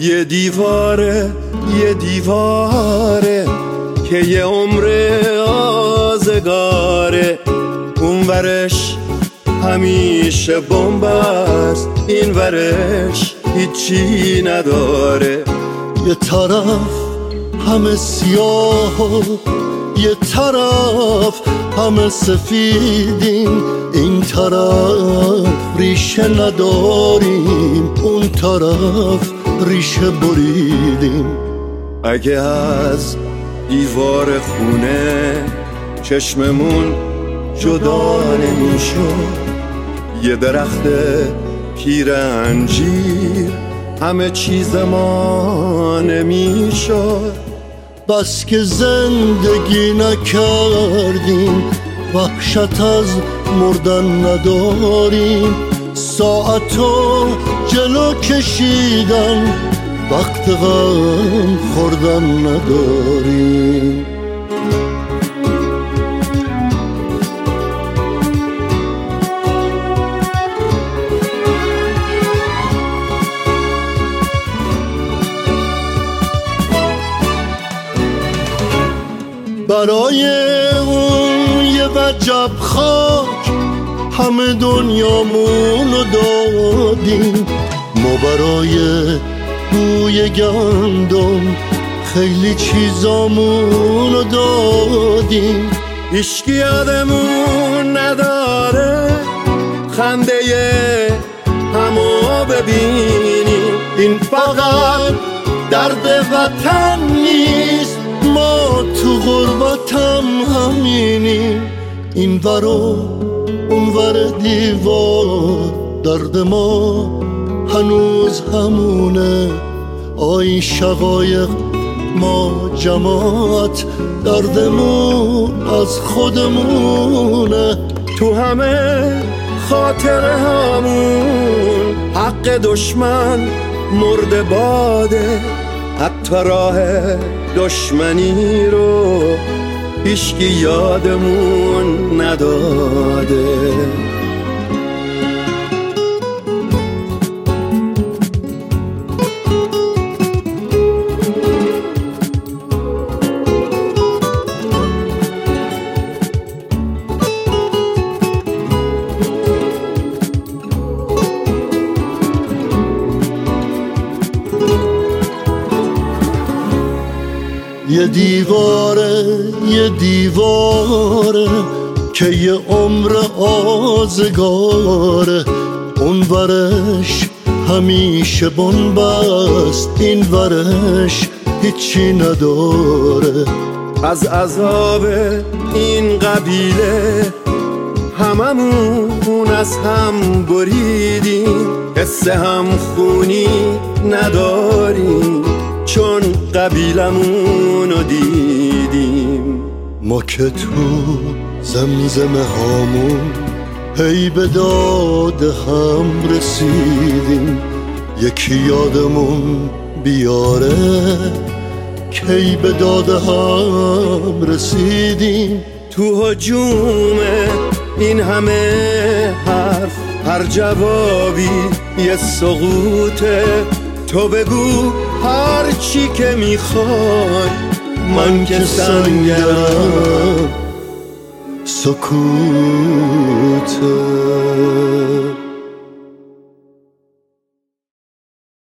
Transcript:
یه دیواره یه دیواره که یه عمر آزگاره. اون ورش همیشه بمب است این ورش هیچی نداره. یه طرف همه سیاه و یه طرف همه سفیدیم این طرف ریشه نداریم اون طرف ریشه بریدیم. اگه از دیوار خونه چشممون جدا نمی‌شد یه درخت پیر انجیر همه چیز ما نمی‌شد. بس که زندگی نکردیم وحشت از مردن نداریم. ساعتو جلو کشیدن. وقت غم خوردن نداریم برای اون یه وجب خاک. همه دنیامون رو دادیم. برای بوی گندم خیلی چیزامون رو دادیم. هیچکی یادمون نداره خنده همو ببینیم. این فقط درد وطن نیست ما تو غربتم همینیم. این ورو اون ور دیوار درد ما هنوز همونه. آی شقایق ما جماعت دردمون از خودمونه. تو همه خاطر همون حق دشمن مرد باده. حتی راه دشمنی رو هیچکی یادمون نداده. یه دیواره یه دیواره که یه عمر آزگاره. اون ورش همیشه بنبست این ورش هیچی نداره. از عذاب این قبیله هممون از هم بریدیم. حس هم خونی نداریم. چون قبیلمون رو دیدیم. ما که تو زمزم هامون هی به داد هم رسیدیم. یکی یادمون بیاره کی به داد هم رسیدیم. تو هجوم این همه حرف هر جوابی یه سقوطه تو بگو هر چی که می‌خوای من که سنگرم سکوته